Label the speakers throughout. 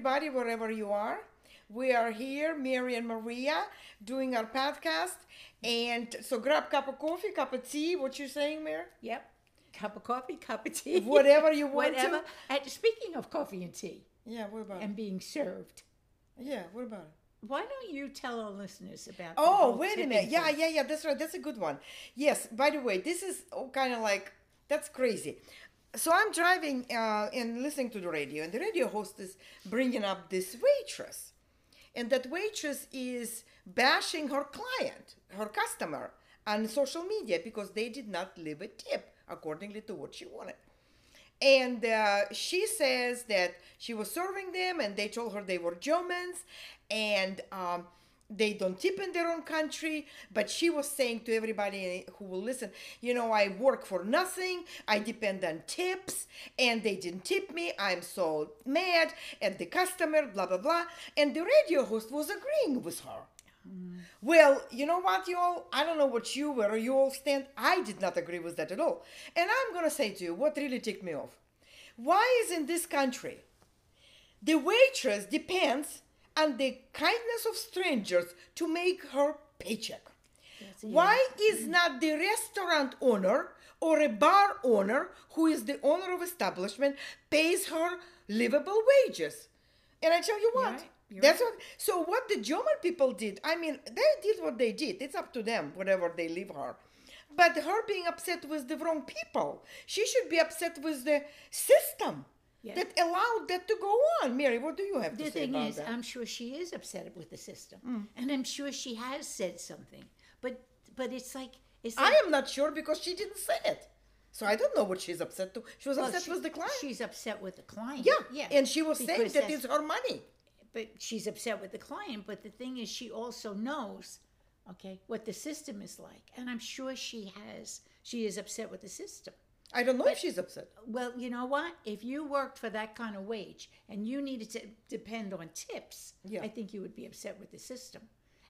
Speaker 1: everybody, wherever you are. We are here, Mary and Maria, doing our podcast. And so grab cup of coffee, cup of tea. What you saying, Mary?
Speaker 2: Yep. Cup of coffee, cup of tea.
Speaker 1: Whatever you want
Speaker 2: Whatever.
Speaker 1: to.
Speaker 2: And speaking of coffee and tea
Speaker 1: Yeah, what about
Speaker 2: and being served.
Speaker 1: Yeah, what about it?
Speaker 2: why don't you tell our listeners about?
Speaker 1: Oh, wait a minute. Yeah, yeah, yeah. That's right. That's a good one. Yes. By the way, this is oh, kind of like that's crazy. So I'm driving uh, and listening to the radio, and the radio host is bringing up this waitress, and that waitress is bashing her client, her customer, on social media because they did not leave a tip accordingly to what she wanted. And uh, she says that she was serving them, and they told her they were Germans, and um, they don't tip in their own country. But she was saying to everybody who will listen, you know, I work for nothing. I depend on tips, and they didn't tip me. I'm so mad at the customer, blah blah blah. And the radio host was agreeing with her. Mm. Well, you know what, you all? I don't know what you were, you all stand. I did not agree with that at all. And I'm going to say to you what really ticked me off. Why is in this country the waitress depends on the kindness of strangers to make her paycheck? Why is not the restaurant owner or a bar owner who is the owner of establishment pays her livable wages? And I tell you what,
Speaker 2: right. You're
Speaker 1: that's what. So what the German people did, I mean, they did what they did. It's up to them, whatever they leave her. But her being upset with the wrong people, she should be upset with the system
Speaker 2: Yeah.
Speaker 1: that allowed that to go on. Mary, what do you have to say?
Speaker 2: The
Speaker 1: thing
Speaker 2: is,
Speaker 1: that?
Speaker 2: I'm sure she is upset with the system,
Speaker 1: Mm.
Speaker 2: and I'm sure she has said something. But but it's like it's
Speaker 1: I am not sure because she didn't say it. So I don't know what she's upset to. She was
Speaker 2: well,
Speaker 1: upset
Speaker 2: she-
Speaker 1: with the client.
Speaker 2: She's upset with the client.
Speaker 1: yeah,
Speaker 2: yeah.
Speaker 1: And she was saying that it's her money.
Speaker 2: but she's upset with the client. But the thing is, she also knows, okay, what the system is like, and I'm sure she has. She is upset with the system.
Speaker 1: I don't know if she's upset.
Speaker 2: Well, you know what? If you worked for that kind of wage and you needed to depend on tips,
Speaker 1: Yeah.
Speaker 2: I think you would be upset with the system.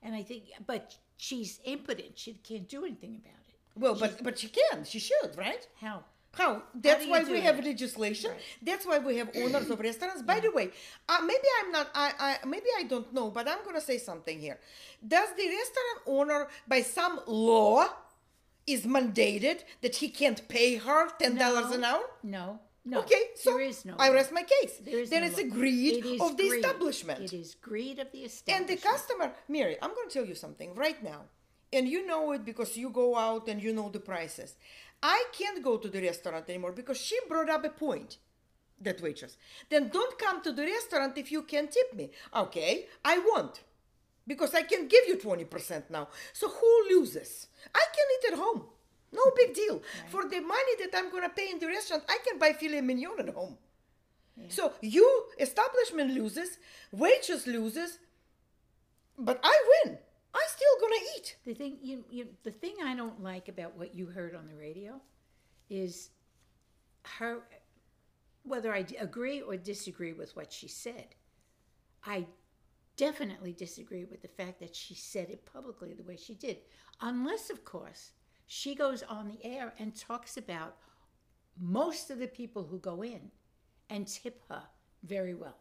Speaker 2: And I think, but she's impotent. She can't do anything about it.
Speaker 1: Well, but but she can. She should, right?
Speaker 2: How?
Speaker 1: How? That's
Speaker 2: you
Speaker 1: why we have
Speaker 2: that?
Speaker 1: legislation.
Speaker 2: Right.
Speaker 1: That's why we have owners of restaurants. By the way, uh, maybe I'm not. I, I maybe I don't know, but I'm gonna say something here. Does the restaurant owner, by some law, is mandated that he can't pay her ten dollars
Speaker 2: No.
Speaker 1: an hour?
Speaker 2: No. No.
Speaker 1: Okay, so
Speaker 2: there is no.
Speaker 1: I rest my case.
Speaker 2: There is
Speaker 1: then
Speaker 2: no
Speaker 1: it's a greed
Speaker 2: It
Speaker 1: of the
Speaker 2: greed.
Speaker 1: establishment.
Speaker 2: It is greed of the establishment.
Speaker 1: And the customer, Mary, I'm going to tell you something right now. And you know it because you go out and you know the prices. I can't go to the restaurant anymore because she brought up a point, that waitress. Then don't come to the restaurant if you can't tip me. Okay, I won't. Because I can give you 20% now. So who loses? I can eat at home. No big deal. For the money that I'm going to pay in the restaurant, I can buy filet mignon at home. So you establishment loses, waitress loses, but I win. I still gonna eat.
Speaker 2: The thing you, you the thing I don't like about what you heard on the radio is her whether I agree or disagree with what she said. I definitely disagree with the fact that she said it publicly the way she did. Unless of course she goes on the air and talks about most of the people who go in and tip her very well.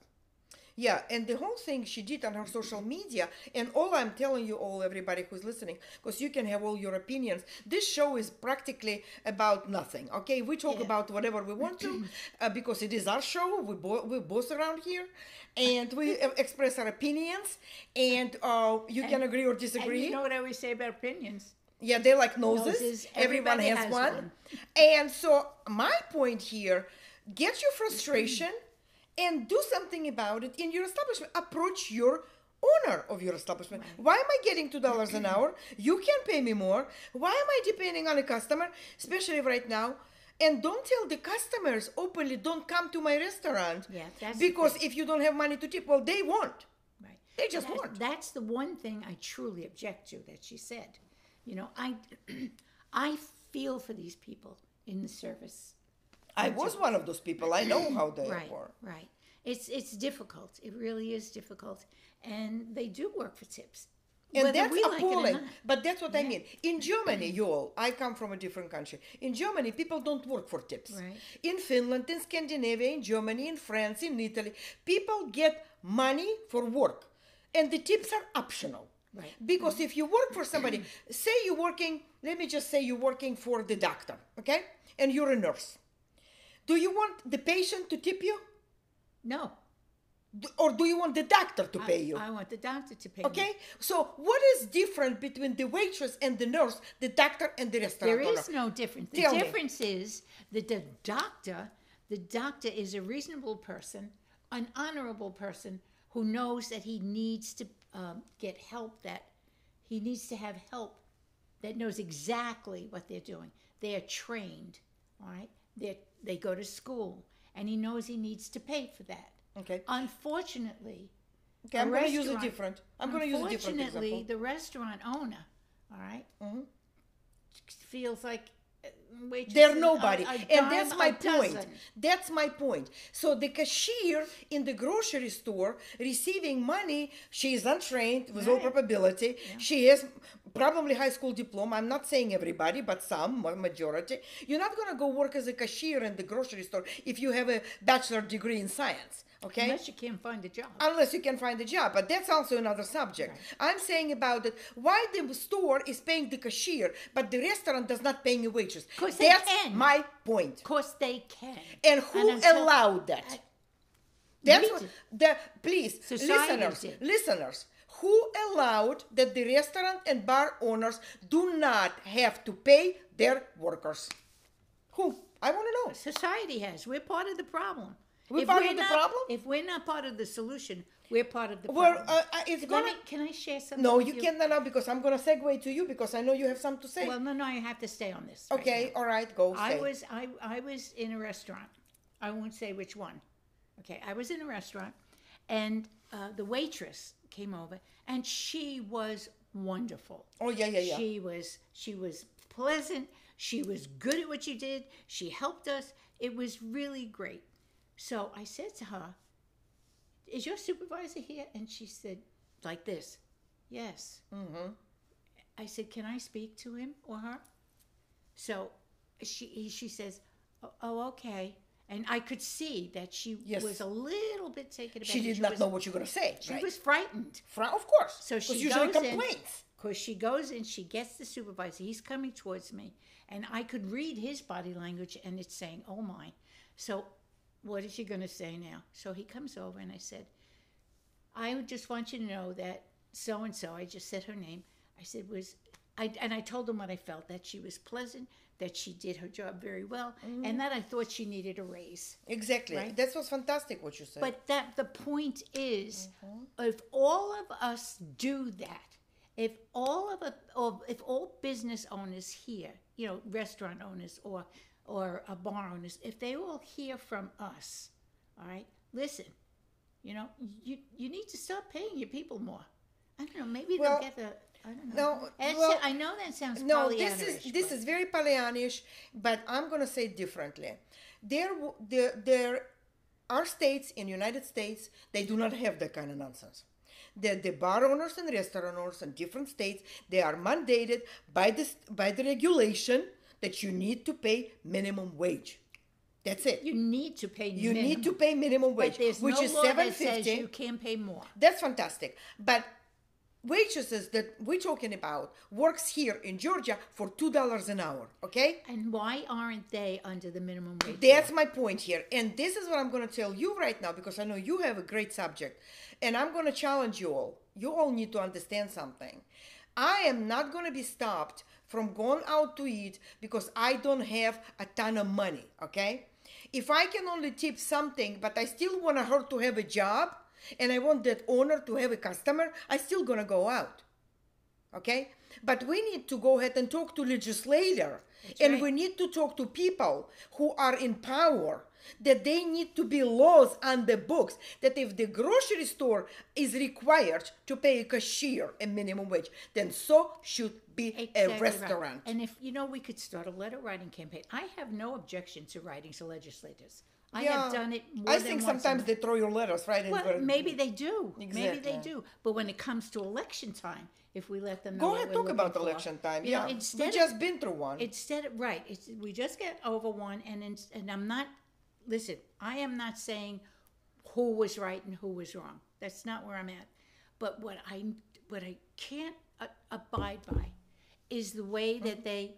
Speaker 1: Yeah, and the whole thing she did on her social media, and all I'm telling you, all everybody who's listening, because you can have all your opinions. This show is practically about nothing. Okay, we talk
Speaker 2: Yeah.
Speaker 1: about whatever we want to, uh, because it is our show. We bo- we both around here, and we express our opinions, and uh, you can agree or
Speaker 2: And
Speaker 1: disagree.
Speaker 2: you know what I always say about opinions?
Speaker 1: Yeah, they're like noses.
Speaker 2: Noses.
Speaker 1: Everyone has,
Speaker 2: has
Speaker 1: one.
Speaker 2: one.
Speaker 1: And so my point here, get your frustration and do something about it in your establishment. Approach your owner of your establishment. Why am I getting two dollars an hour? You can pay me more. Why am I depending on a customer, especially right now? And don't tell the customers openly, don't come to my restaurant.
Speaker 2: Yeah, that's
Speaker 1: because if you don't have money to tip, well, they won't.
Speaker 2: Right.
Speaker 1: They just
Speaker 2: That-
Speaker 1: won't.
Speaker 2: That's the one thing I truly object to that she said. You know, I I feel for these people in the service.
Speaker 1: I was one of those people. I know how they
Speaker 2: Right.
Speaker 1: were.
Speaker 2: Right. It's it's difficult. It really is difficult. And they do work for tips.
Speaker 1: And
Speaker 2: whether
Speaker 1: that's
Speaker 2: like
Speaker 1: appalling.
Speaker 2: not.
Speaker 1: but that's what I mean. In Germany, you all, I come from a different country. In Germany, people don't work for tips.
Speaker 2: Right.
Speaker 1: In Finland, in Scandinavia, in Germany, in France, in Italy, people get money for work, and the tips are optional.
Speaker 2: Right.
Speaker 1: Because mm-hmm. if you work for somebody, say you're working, let me just say you're working for the doctor, okay? And you're a nurse. Do you want the patient to tip you?
Speaker 2: No.
Speaker 1: Or do you want the doctor to pay you?
Speaker 2: I want the doctor to pay me.
Speaker 1: Okay, so what is different between the waitress and the nurse, the doctor and the restaurant
Speaker 2: There is owner? no difference. The
Speaker 1: Tell me.
Speaker 2: difference is that the doctor, the doctor is a reasonable person, an honorable person who knows that he needs to um, get help. That he needs to have help that knows exactly what they're doing. They are trained, all right. They they go to school, and he knows he needs to pay for that.
Speaker 1: Okay.
Speaker 2: Unfortunately,
Speaker 1: Okay, I'm going to use a different. I'm going to use a different
Speaker 2: Unfortunately, the restaurant owner, all right,
Speaker 1: Mm-hmm.
Speaker 2: feels like uh, waitresses
Speaker 1: They're nobody.
Speaker 2: a
Speaker 1: and that's my point.
Speaker 2: dozen.
Speaker 1: That's my point. So the cashier in the grocery store receiving money, she is untrained with all probability. She has probably high school diploma. I'm not saying everybody, but some, majority. You're not going to go work as a cashier in the grocery store if you have a bachelor degree in science. Okay?
Speaker 2: Unless you can't find a job.
Speaker 1: unless you can find a job but that's also another subject i'm saying about it why the store is paying the cashier but the restaurant does not pay a waitress
Speaker 2: 'Cause they
Speaker 1: that's
Speaker 2: can.
Speaker 1: my point
Speaker 2: of course, they can.
Speaker 1: and who
Speaker 2: until-
Speaker 1: allowed that that's what the please listeners
Speaker 2: did.
Speaker 1: listeners who allowed that the restaurant and bar owners do not have to pay their workers who i want to know
Speaker 2: Society has. We're part of the problem.
Speaker 1: We're
Speaker 2: If
Speaker 1: part
Speaker 2: we're
Speaker 1: of the
Speaker 2: not-
Speaker 1: problem?
Speaker 2: If we're not part of the solution, we're part of the
Speaker 1: well
Speaker 2: problem.
Speaker 1: uh, uh, it's gonna
Speaker 2: me, can I share something?
Speaker 1: no
Speaker 2: with
Speaker 1: you can't now because i'm gonna segue to you because i know you have something to say
Speaker 2: Well, no, no, I have to stay on this.
Speaker 1: Okay,
Speaker 2: now.
Speaker 1: all right, go.
Speaker 2: I was I, I was in a restaurant. I won't say which one. Okay, I was in a restaurant, and uh, the waitress came over, and she was wonderful.
Speaker 1: Oh yeah, yeah, yeah.
Speaker 2: She was she was pleasant. She was good at what she did. She helped us. It was really great. So I said to her, "Is your supervisor here?" And she said, like this, "Yes."
Speaker 1: mm-hmm.
Speaker 2: I said, "Can I speak to him or her?" So she she says, "Oh, oh okay." And I could see that she
Speaker 1: Yes.
Speaker 2: was a little bit taken aback.
Speaker 1: She did not
Speaker 2: was,
Speaker 1: know what you're gonna say.
Speaker 2: She
Speaker 1: right?
Speaker 2: was frightened.
Speaker 1: Fra- of course.
Speaker 2: So she
Speaker 1: usually
Speaker 2: goes in-
Speaker 1: complaints.
Speaker 2: Because she goes in, she gets the supervisor. He's coming towards me, and I could read his body language, and it's saying, "Oh my!" So, what is she going to say now? So he comes over, and I said, "I just want you to know that so and so." I just said her name. I said was, I and I told him what I felt that she was pleasant, that she did her job very well,
Speaker 1: Mm-hmm.
Speaker 2: and that I thought she needed a raise.
Speaker 1: Exactly.
Speaker 2: Right?
Speaker 1: That was fantastic what you said.
Speaker 2: But that the point is,
Speaker 1: Mm-hmm.
Speaker 2: if all of us do that, if all of a, or if all business owners here, you know, restaurant owners or or a bar owners, if they all hear from us, all right, listen, you know, you you need to start paying your people more. I don't know, maybe
Speaker 1: Well,
Speaker 2: they'll get the. I don't know.
Speaker 1: no, well,
Speaker 2: I know that sounds
Speaker 1: no, this is this
Speaker 2: but-
Speaker 1: is very Pollyannish, but I'm gonna say it differently. There, there, there are states in United States they do not have that kind of nonsense. The, the bar owners and restaurant owners in different states they are mandated by this by the regulation that you need to pay minimum wage. That's it.
Speaker 2: you need to pay.
Speaker 1: You
Speaker 2: minimum,
Speaker 1: need to pay minimum wage, which
Speaker 2: no
Speaker 1: is seven fifty.
Speaker 2: you can't pay more.
Speaker 1: That's fantastic. But waitresses that we're talking about works here in Georgia for two dollars an hour. Okay,
Speaker 2: And why aren't they under the minimum wage?
Speaker 1: that's
Speaker 2: law?
Speaker 1: my point here, and this is what I'm going to tell you right now because I know you have a great subject, and I'm going to challenge you all. You all need to understand something. I am not going to be stopped from going out to eat because I don't have a ton of money. Okay, if I can only tip something, but I still want her to have a job, and I want that owner to have a customer, I still gonna go out. Okay? But we need to go ahead and talk to legislator and
Speaker 2: right.
Speaker 1: we need to talk to people who are in power that they need to be laws on the books that if the grocery store is required to pay a cashier a minimum wage then so should be
Speaker 2: Exactly
Speaker 1: a
Speaker 2: right.
Speaker 1: restaurant
Speaker 2: And if you know, we could start a letter writing campaign. I have no objection to writing to legislators. I have done it. More
Speaker 1: i think sometimes they throw your letters right in
Speaker 2: Well, maybe they do. Maybe they do. But when it comes to election time, if we let them know,
Speaker 1: go ahead talk about
Speaker 2: for,
Speaker 1: election time
Speaker 2: you know,
Speaker 1: yeah we
Speaker 2: instead of-
Speaker 1: just been through one
Speaker 2: Instead of right, it's, we just get over one, and in, and I'm not. Listen, I am not saying who was right and who was wrong. That's not where I'm at. But what I what I can't uh, abide by is the way that they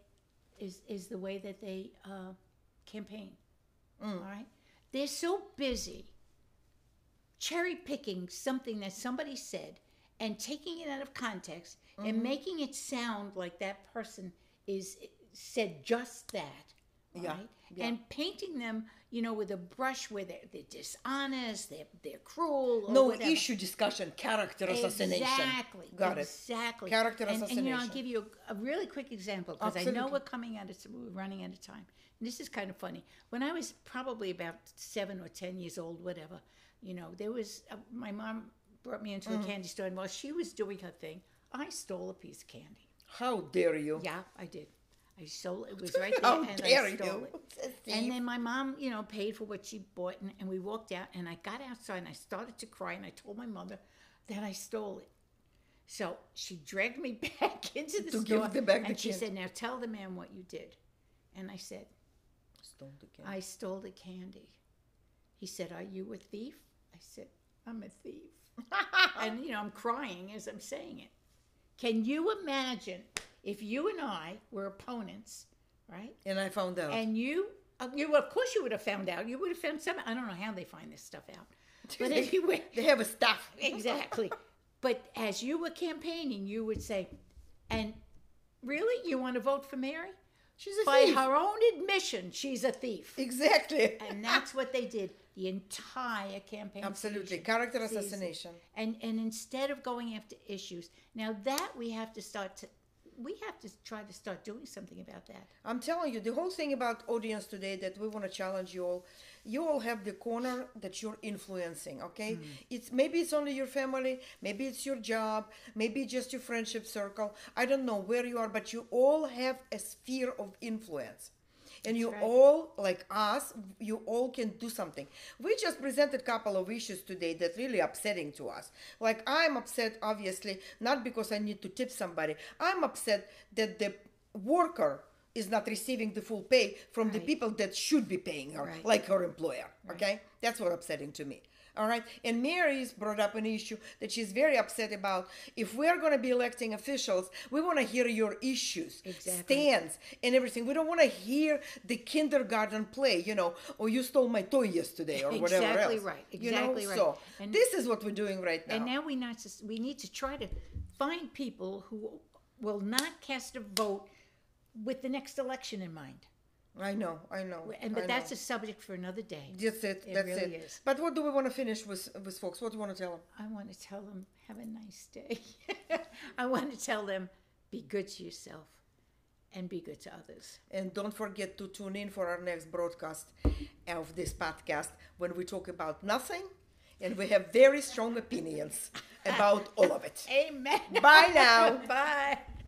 Speaker 2: is is the way that they uh, campaign. All right, they're so busy cherry picking something that somebody said and taking it out of context and mm-hmm. making it sound like that person is said just that
Speaker 1: Yeah,
Speaker 2: right?
Speaker 1: yeah.
Speaker 2: and painting them you know with a brush where they're, they're dishonest they're, they're cruel or
Speaker 1: No
Speaker 2: whatever.
Speaker 1: issue discussion, character assassination.
Speaker 2: Exactly.
Speaker 1: Got it.
Speaker 2: Exactly.
Speaker 1: Character
Speaker 2: and, And you know, I'll give you a, a really quick example because I know we're coming out of we're running out of time. And this is kind of funny. When I was probably about seven or ten years old, whatever, you know, there was uh my mom brought me into
Speaker 1: Mm.
Speaker 2: a candy store, and while she was doing her thing, I stole a piece of candy.
Speaker 1: How dare you?
Speaker 2: Yeah, I did. I stole it. was right there, and I stole
Speaker 1: you?
Speaker 2: it. And then my mom, you know, paid for what she bought, and, and we walked out. And I got outside, and I started to cry, and I told my mother that I stole it. So she dragged me back into the
Speaker 1: To
Speaker 2: store,
Speaker 1: give the back the
Speaker 2: and she
Speaker 1: candy.
Speaker 2: said, "Now tell the man what you did." And I said,
Speaker 1: Stole the candy.
Speaker 2: "I stole the candy." He said, "Are you a thief?" I said, "I'm a thief." and you know, I'm crying as I'm saying it. Can you imagine if you and I were opponents, right?
Speaker 1: and I found out.
Speaker 2: And you, uh, you of course you would have found out. You would have found some. I don't know how they find this stuff out, but
Speaker 1: They-
Speaker 2: anyway,
Speaker 1: they have a staff.
Speaker 2: exactly. But as you were campaigning, you would say, "And really, you want to vote for Mary?"
Speaker 1: She's a
Speaker 2: By
Speaker 1: thief.
Speaker 2: her own admission, she's a thief,
Speaker 1: Exactly.
Speaker 2: and that's what they did the entire campaign.
Speaker 1: Absolutely.
Speaker 2: season-
Speaker 1: Character assassination.
Speaker 2: And and instead of going after issues, now that we have to start to, we have to try to start doing something about that.
Speaker 1: I'm telling you, the whole thing about audience today that we want to challenge you all. You all have the corner that you're influencing. Okay, it's maybe it's only your family, maybe it's your job, maybe just your friendship circle. I don't know where you are, but you all have a sphere of influence. And you
Speaker 2: right.
Speaker 1: all, like us, you all can do something. We just presented a couple of issues today that really upsetting to us. Like I'm upset, obviously, not because I need to tip somebody. I'm upset that the worker is not receiving the full pay from the people that should be paying her,
Speaker 2: Right.
Speaker 1: like her employer. Okay, that's what upsetting to me. All right, and Mary's brought up an issue that she's very upset about. If we're going to be electing officials, we want to hear your issues,
Speaker 2: Exactly.
Speaker 1: stands, and everything. We don't want to hear the kindergarten play, you know, or you stole my toy yesterday, or whatever
Speaker 2: Exactly
Speaker 1: else.
Speaker 2: right,
Speaker 1: You know?
Speaker 2: exactly right.
Speaker 1: So
Speaker 2: And-
Speaker 1: this is what we're doing right now.
Speaker 2: And now we not just, we need to try to find people who will not cast a vote with the next election in mind.
Speaker 1: I know, I know.
Speaker 2: And but
Speaker 1: I
Speaker 2: that's
Speaker 1: know.
Speaker 2: a subject for another day.
Speaker 1: That's it.
Speaker 2: It
Speaker 1: That's
Speaker 2: really
Speaker 1: it.
Speaker 2: is.
Speaker 1: But what do we want to finish with, with folks? What do you want to tell them?
Speaker 2: I want to tell them, have a nice day. I want to tell them, be good to yourself and be good to others.
Speaker 1: And don't forget to tune in for our next broadcast of this podcast when we talk about nothing and we have very strong opinions about all of it.
Speaker 2: Amen.
Speaker 1: Bye now.
Speaker 2: Bye.